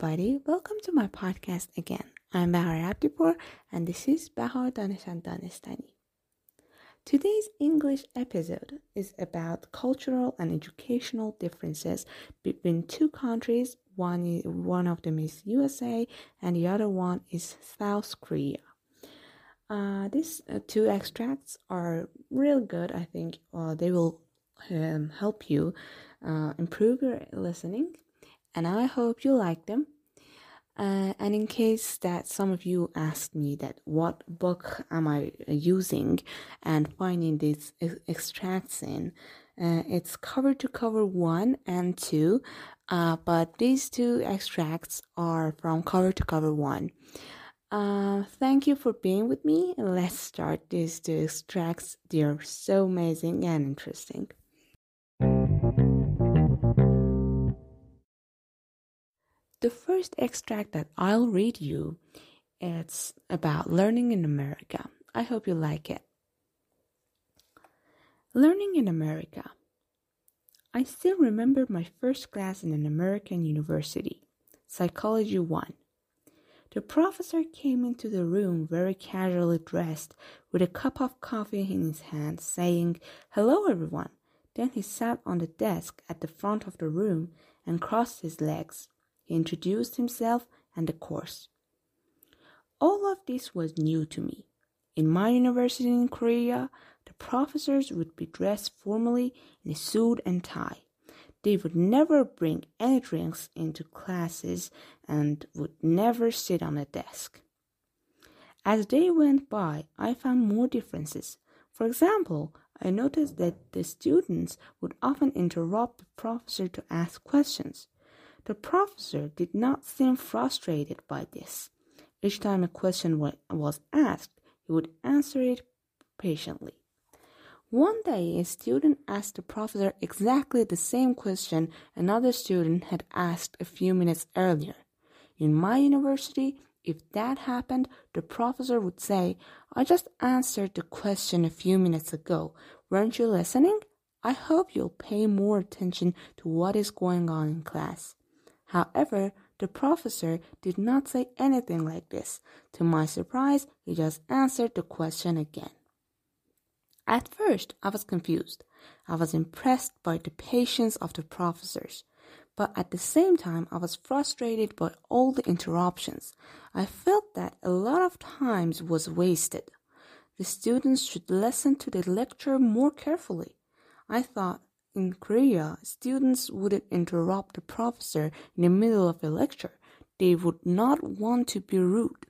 everybody. Welcome to my podcast again. I'm Bahar Abdipur and this is Bahar Danishan Danistani. Today's English episode is about cultural and educational differences between two countries. One, is, one of them is USA and the other one is South Korea. Uh, these uh, two extracts are real good. I think uh, they will um, help you uh, improve your listening and I hope you like them. Uh, and in case that some of you asked me that what book am I using and finding these extracts in, uh, it's cover to cover one and two, uh, but these two extracts are from cover to cover one. Uh, thank you for being with me. Let's start these two extracts. They are so amazing and interesting. The first extract that I'll read you it's about learning in America. I hope you like it. Learning in America. I still remember my first class in an American university, Psychology 1. The professor came into the room very casually dressed with a cup of coffee in his hand, saying, Hello, everyone. Then he sat on the desk at the front of the room and crossed his legs. He introduced himself and the course. All of this was new to me. In my university in Korea, the professors would be dressed formally in a suit and tie. They would never bring any drinks into classes and would never sit on a desk. As day went by, I found more differences. For example, I noticed that the students would often interrupt the professor to ask questions. The professor did not seem frustrated by this. Each time a question was asked, he would answer it patiently. One day, a student asked the professor exactly the same question another student had asked a few minutes earlier. In my university, if that happened, the professor would say, I just answered the question a few minutes ago. Weren't you listening? I hope you'll pay more attention to what is going on in class. However, the professor did not say anything like this. To my surprise, he just answered the question again. At first, I was confused. I was impressed by the patience of the professors. But at the same time, I was frustrated by all the interruptions. I felt that a lot of time was wasted. The students should listen to the lecture more carefully. I thought in Korea, students wouldn't interrupt the professor in the middle of a lecture. They would not want to be rude.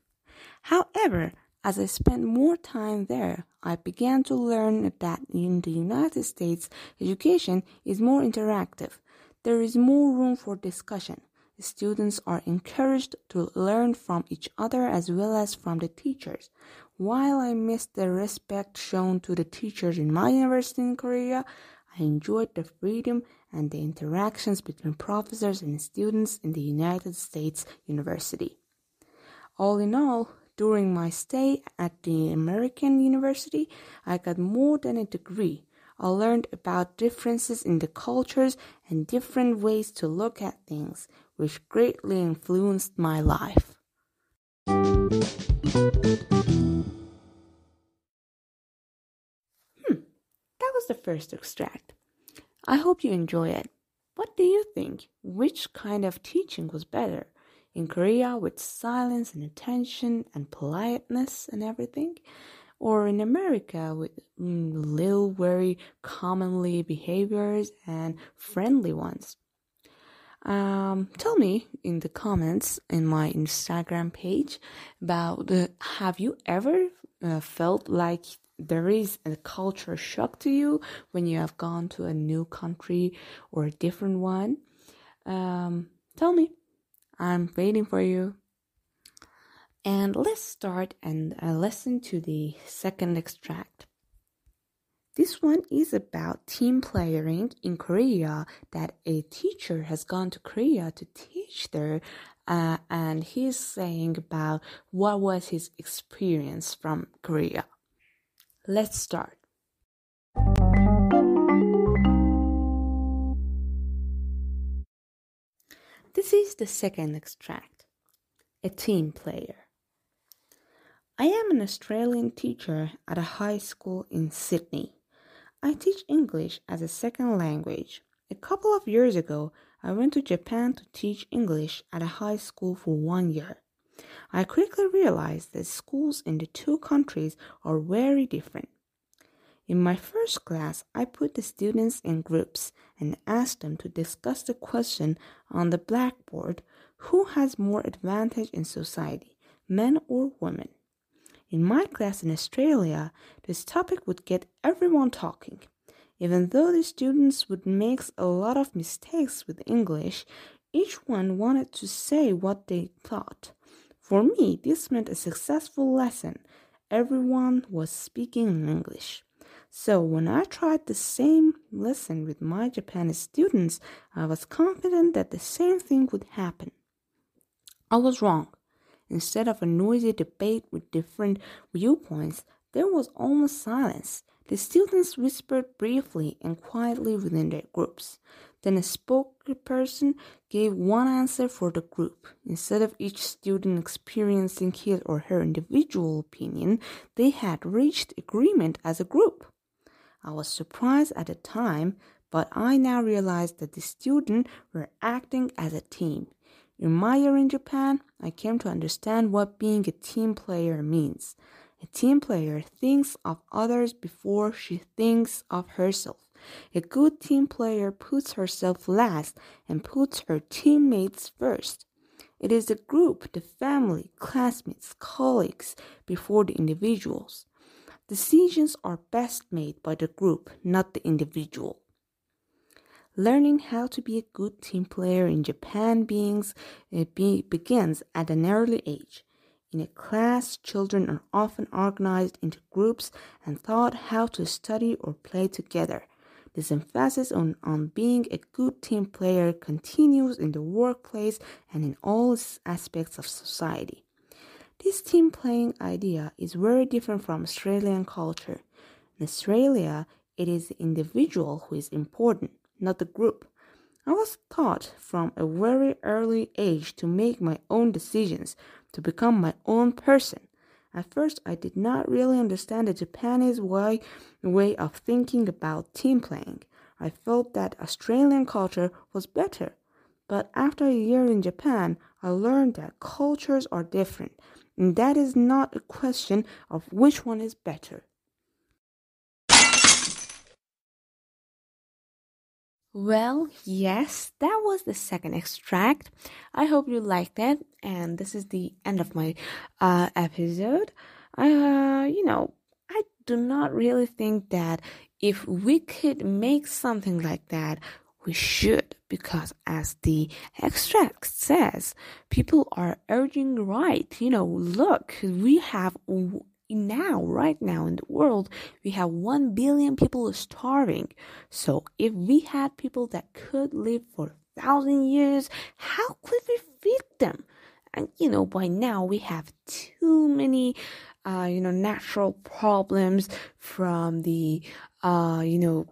However, as I spent more time there, I began to learn that in the United States, education is more interactive. There is more room for discussion. Students are encouraged to learn from each other as well as from the teachers. While I miss the respect shown to the teachers in my university in Korea, I enjoyed the freedom and the interactions between professors and students in the United States University. All in all, during my stay at the American University, I got more than a degree. I learned about differences in the cultures and different ways to look at things, which greatly influenced my life. The first extract. I hope you enjoy it. What do you think? Which kind of teaching was better? In Korea, with silence and attention and politeness and everything? Or in America, with mm, little, very commonly behaviors and friendly ones? Um, tell me in the comments in my Instagram page about uh, have you ever uh, felt like there is a culture shock to you when you have gone to a new country or a different one, um, tell me. I'm waiting for you. And let's start and uh, listen to the second extract. This one is about team playing in Korea that a teacher has gone to Korea to teach there uh, and he's saying about what was his experience from Korea. Let's start. This is the second extract a team player. I am an Australian teacher at a high school in Sydney. I teach English as a second language. A couple of years ago, I went to Japan to teach English at a high school for one year. I quickly realized that schools in the two countries are very different. In my first class, I put the students in groups and asked them to discuss the question on the blackboard who has more advantage in society, men or women? In my class in Australia, this topic would get everyone talking. Even though the students would make a lot of mistakes with English, each one wanted to say what they thought. For me, this meant a successful lesson. Everyone was speaking in English. So when I tried the same lesson with my Japanese students, I was confident that the same thing would happen. I was wrong. Instead of a noisy debate with different viewpoints, there was almost silence. The students whispered briefly and quietly within their groups. Then a spokesperson gave one answer for the group. Instead of each student experiencing his or her individual opinion, they had reached agreement as a group. I was surprised at the time, but I now realize that the students were acting as a team. In my year in Japan, I came to understand what being a team player means. A team player thinks of others before she thinks of herself. A good team player puts herself last and puts her teammates first. It is the group, the family, classmates, colleagues before the individuals. Decisions are best made by the group, not the individual. Learning how to be a good team player in Japan beings, uh, be, begins at an early age. In a class, children are often organized into groups and taught how to study or play together. This emphasis on, on being a good team player continues in the workplace and in all aspects of society. This team playing idea is very different from Australian culture. In Australia, it is the individual who is important, not the group. I was taught from a very early age to make my own decisions, to become my own person. At first, I did not really understand the Japanese way, way of thinking about team playing. I felt that Australian culture was better. But after a year in Japan, I learned that cultures are different and that is not a question of which one is better. Well, yes, that was the second extract. I hope you liked it, and this is the end of my uh, episode. I, uh, you know, I do not really think that if we could make something like that, we should because as the extract says people are urging right you know look we have now right now in the world we have 1 billion people starving. So if we had people that could live for a thousand years how could we feed them? And you know by now we have too many uh, you know natural problems from the uh, you know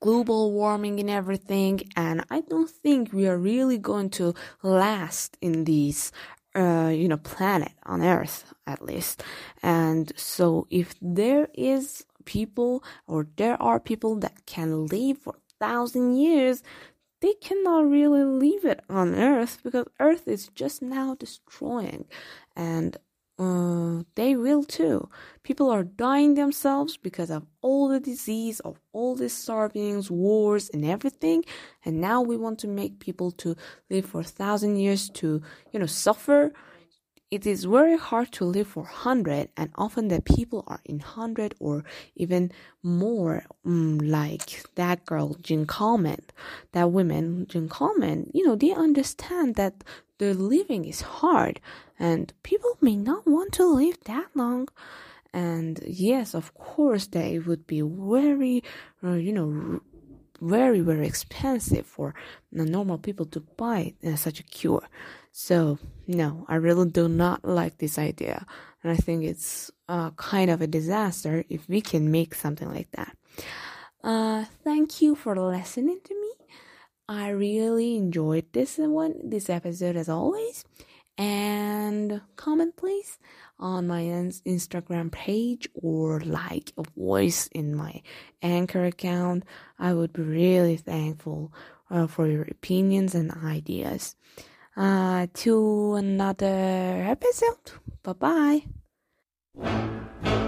global warming and everything. And i don't think we are really going to last in this uh, you know planet on earth at least. And so if there is people or there are people that can live for thousand years they cannot really leave it on earth because earth is just now destroying. And uh, they will too. People are dying themselves because of all the disease, of all these starvings, wars, and everything. And now we want to make people to live for a thousand years to, you know, suffer. It is very hard to live for hundred, and often the people are in hundred or even more. Um, like that girl, Jean Calment, that woman, Jean Calment. You know, they understand that the living is hard and people may not want to live that long and yes of course they would be very uh, you know very very expensive for normal people to buy uh, such a cure so no i really do not like this idea and i think it's uh, kind of a disaster if we can make something like that uh, thank you for listening to me I really enjoyed this one, this episode as always. And comment please on my Instagram page or like a voice in my anchor account. I would be really thankful uh, for your opinions and ideas. Uh, to another episode. Bye bye.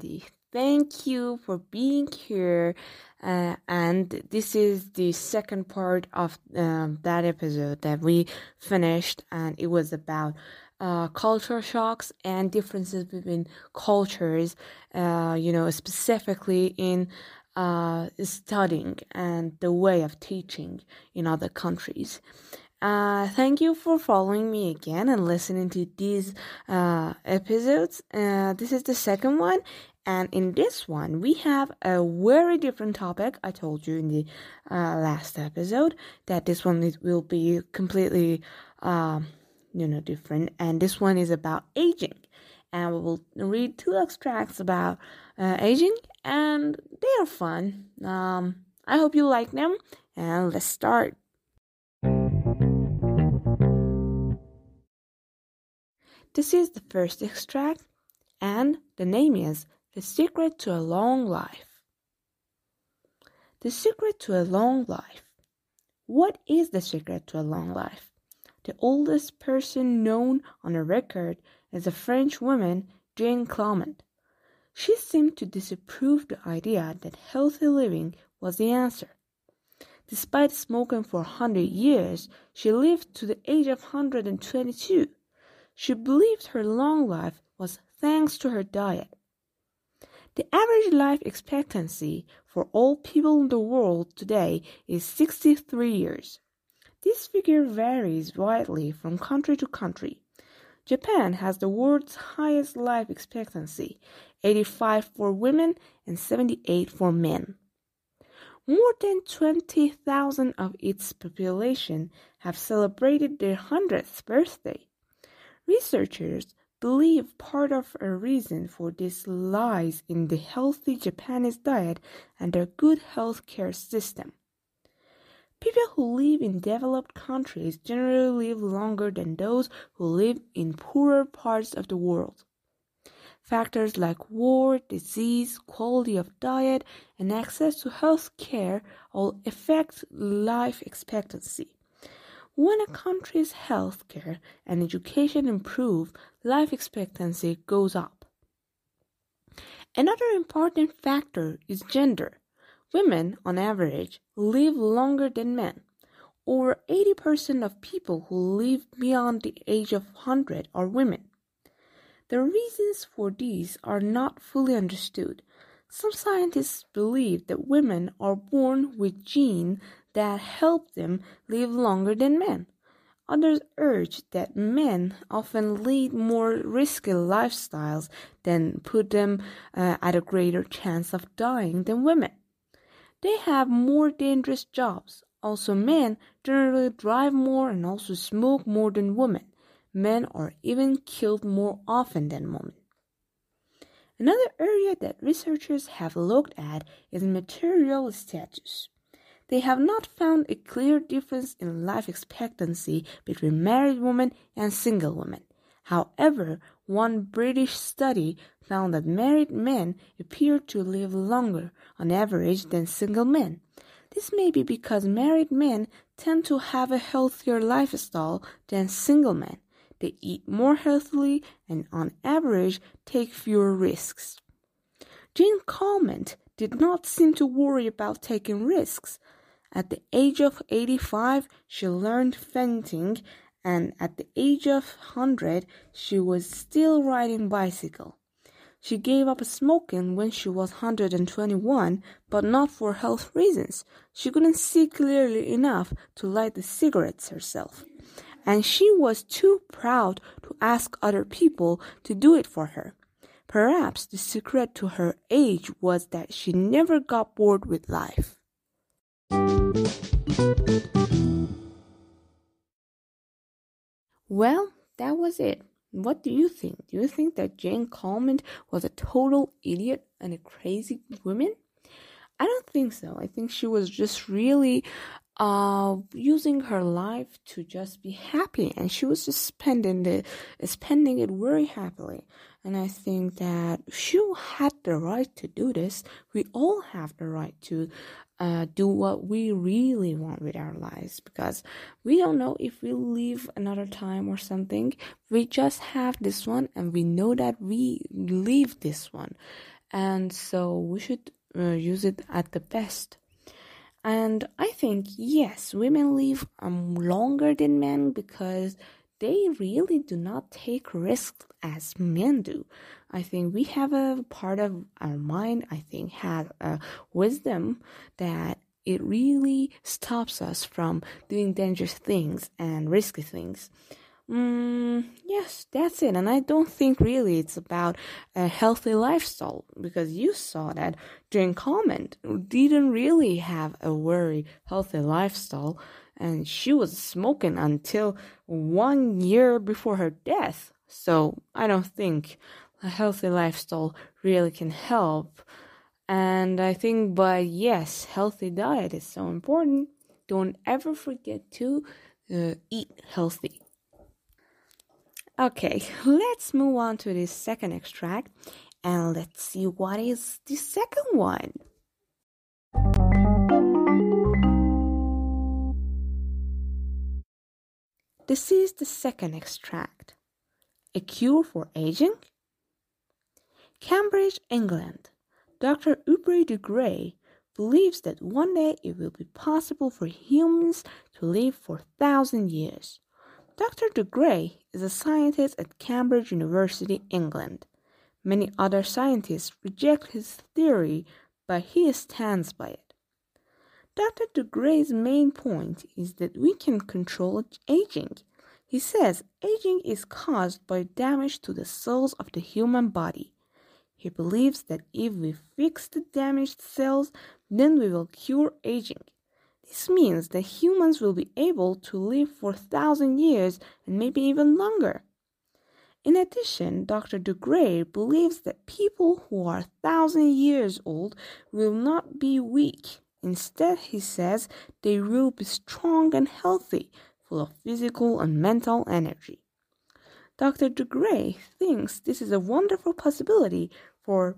Everybody. Thank you for being here. Uh, and this is the second part of um, that episode that we finished, and it was about uh, culture shocks and differences between cultures, uh, you know, specifically in uh, studying and the way of teaching in other countries. Uh, thank you for following me again and listening to these uh, episodes. Uh, this is the second one, and in this one, we have a very different topic. I told you in the uh, last episode that this one will be completely, um, you know, different, and this one is about aging. And we will read two extracts about uh, aging, and they are fun. Um, I hope you like them, and let's start. This is the first extract, and the name is The Secret to a Long Life. The secret to a long life. What is the secret to a long life? The oldest person known on a record is a French woman, Jane Calment. She seemed to disapprove the idea that healthy living was the answer. Despite smoking for a hundred years, she lived to the age of 122. She believed her long life was thanks to her diet. The average life expectancy for all people in the world today is 63 years. This figure varies widely from country to country. Japan has the world's highest life expectancy, 85 for women and 78 for men. More than 20,000 of its population have celebrated their 100th birthday. Researchers believe part of a reason for this lies in the healthy Japanese diet and their good health care system. People who live in developed countries generally live longer than those who live in poorer parts of the world. Factors like war, disease, quality of diet, and access to health care all affect life expectancy. When a country's healthcare and education improve, life expectancy goes up. Another important factor is gender. Women, on average, live longer than men. Over 80% of people who live beyond the age of 100 are women. The reasons for these are not fully understood. Some scientists believe that women are born with genes that help them live longer than men. Others urge that men often lead more risky lifestyles than put them uh, at a greater chance of dying than women. They have more dangerous jobs. Also, men generally drive more and also smoke more than women. Men are even killed more often than women. Another area that researchers have looked at is material status. They have not found a clear difference in life expectancy between married women and single women. However, one British study found that married men appear to live longer on average than single men. This may be because married men tend to have a healthier lifestyle than single men. they eat more healthily, and on average take fewer risks. Jane Calment did not seem to worry about taking risks. At the age of 85, she learned fencing, and at the age of 100, she was still riding bicycle. She gave up smoking when she was 121, but not for health reasons. She couldn't see clearly enough to light the cigarettes herself. And she was too proud to ask other people to do it for her. Perhaps the secret to her age was that she never got bored with life. Well, that was it. What do you think? Do you think that Jane Calment was a total idiot and a crazy woman? I don't think so. I think she was just really uh, using her life to just be happy, and she was just spending it, spending it very happily. And I think that she had the right to do this. We all have the right to uh, do what we really want with our lives because we don't know if we'll live another time or something. We just have this one and we know that we live this one. And so we should uh, use it at the best. And I think, yes, women live um, longer than men because they really do not take risks as men do. I think we have a part of our mind, I think, has a wisdom that it really stops us from doing dangerous things and risky things. Mm, yes, that's it. And I don't think really it's about a healthy lifestyle because you saw that Jane Calment didn't really have a very healthy lifestyle and she was smoking until one year before her death. So I don't think a healthy lifestyle really can help. And I think, but yes, healthy diet is so important. Don't ever forget to uh, eat healthy. Okay, let's move on to the second extract and let's see what is the second one. This is the second extract. A cure for aging? Cambridge, England. Dr. Aubrey de Grey believes that one day it will be possible for humans to live for a thousand years. Dr. de Grey is a scientist at Cambridge University, England. Many other scientists reject his theory, but he stands by it. Dr. de Grey's main point is that we can control aging. He says aging is caused by damage to the cells of the human body. He believes that if we fix the damaged cells, then we will cure aging. This means that humans will be able to live for thousand years and maybe even longer. In addition, Dr. de Grey believes that people who are thousand years old will not be weak Instead, he says they will be strong and healthy, full of physical and mental energy. Dr. de Grey thinks this is a wonderful possibility for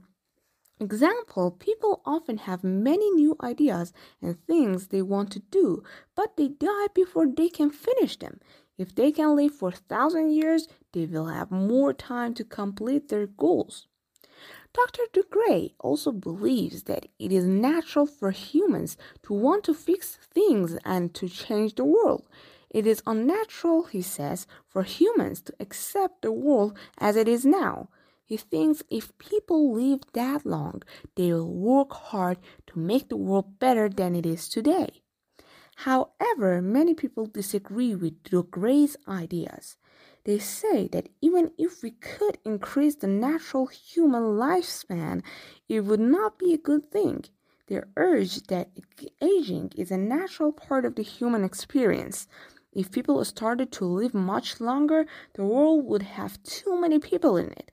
example, people often have many new ideas and things they want to do, but they die before they can finish them. If they can live for a thousand years, they will have more time to complete their goals. Dr. de Grey also believes that it is natural for humans to want to fix things and to change the world. It is unnatural, he says, for humans to accept the world as it is now. He thinks if people live that long, they will work hard to make the world better than it is today. However, many people disagree with de Grey's ideas. They say that even if we could increase the natural human lifespan, it would not be a good thing. They urge that aging is a natural part of the human experience. If people started to live much longer, the world would have too many people in it.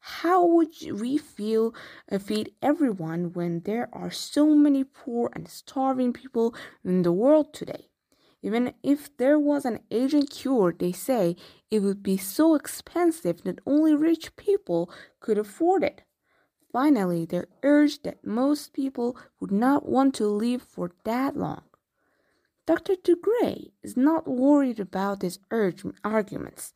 How would we feel uh, feed everyone when there are so many poor and starving people in the world today? Even if there was an aging cure, they say it would be so expensive that only rich people could afford it. Finally, they urged that most people would not want to live for that long. Dr. de Grey is not worried about these arguments.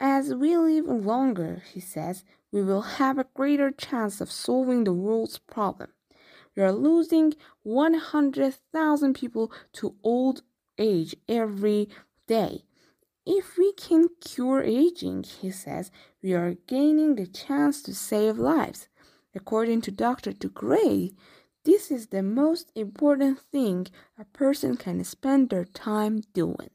as we live longer, he says, we will have a greater chance of solving the world's problem. We are losing 100,000 people to old age every day. If we can cure aging, he says, we are gaining the chance to save lives. According to Dr. de Grey, this is the most important thing a person can spend their time doing.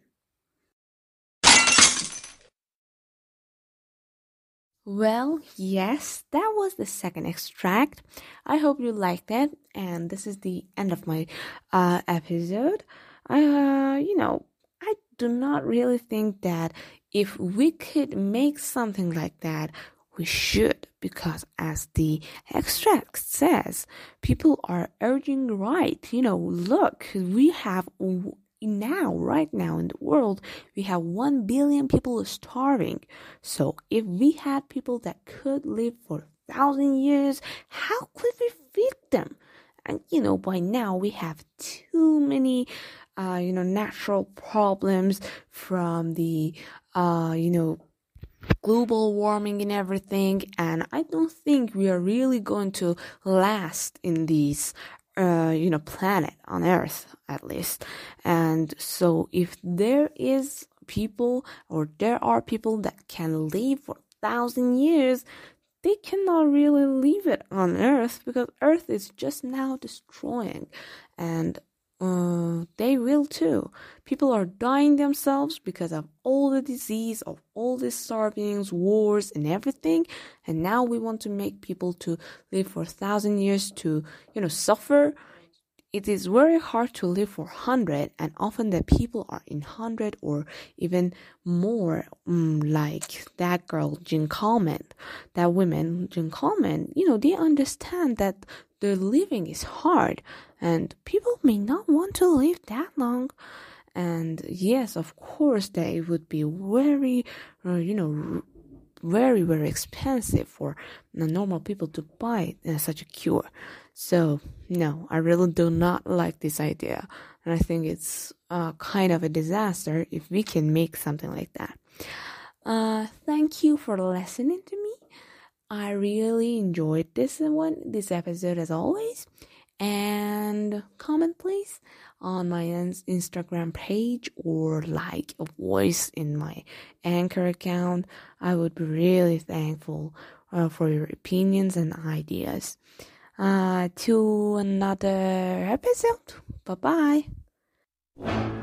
Well, yes, that was the second extract. I hope you liked it, and this is the end of my uh, episode. Uh, you know, I do not really think that if we could make something like that, we should, because as the extract says, people are urging right. You know, look, we have now, right now in the world, we have 1 billion people starving. So if we had people that could live for a thousand years, how could we feed them? And you know, by now we have too many, uh, you know, natural problems from the, uh, you know, global warming and everything. And I don't think we are really going to last in these uh, you know, planet on Earth at least. And so if there is people or there are people that can live for a thousand years, they cannot really leave it on Earth because Earth is just now destroying. And uh, they will too. People are dying themselves because of all the disease, of all the starvings, wars, and everything. And now we want to make people to live for a thousand years to, you know, suffer. It is very hard to live for hundred, and often the people are in hundred or even more. Um, like that girl, Jean Calment, that woman, Jean Calment. You know, they understand that the living is hard and people may not want to live that long. And yes of course they would be very uh, you know very very expensive for normal people to buy uh, such a cure. So no i really do not like this idea. And i think it's uh, kind of a disaster if we can make something like that. Uh, thank you for listening to me I really enjoyed this one, this episode as always. And comment please on my Instagram page or like a voice in my anchor account. I would be really thankful uh, for your opinions and ideas. Uh, to another episode. Bye bye.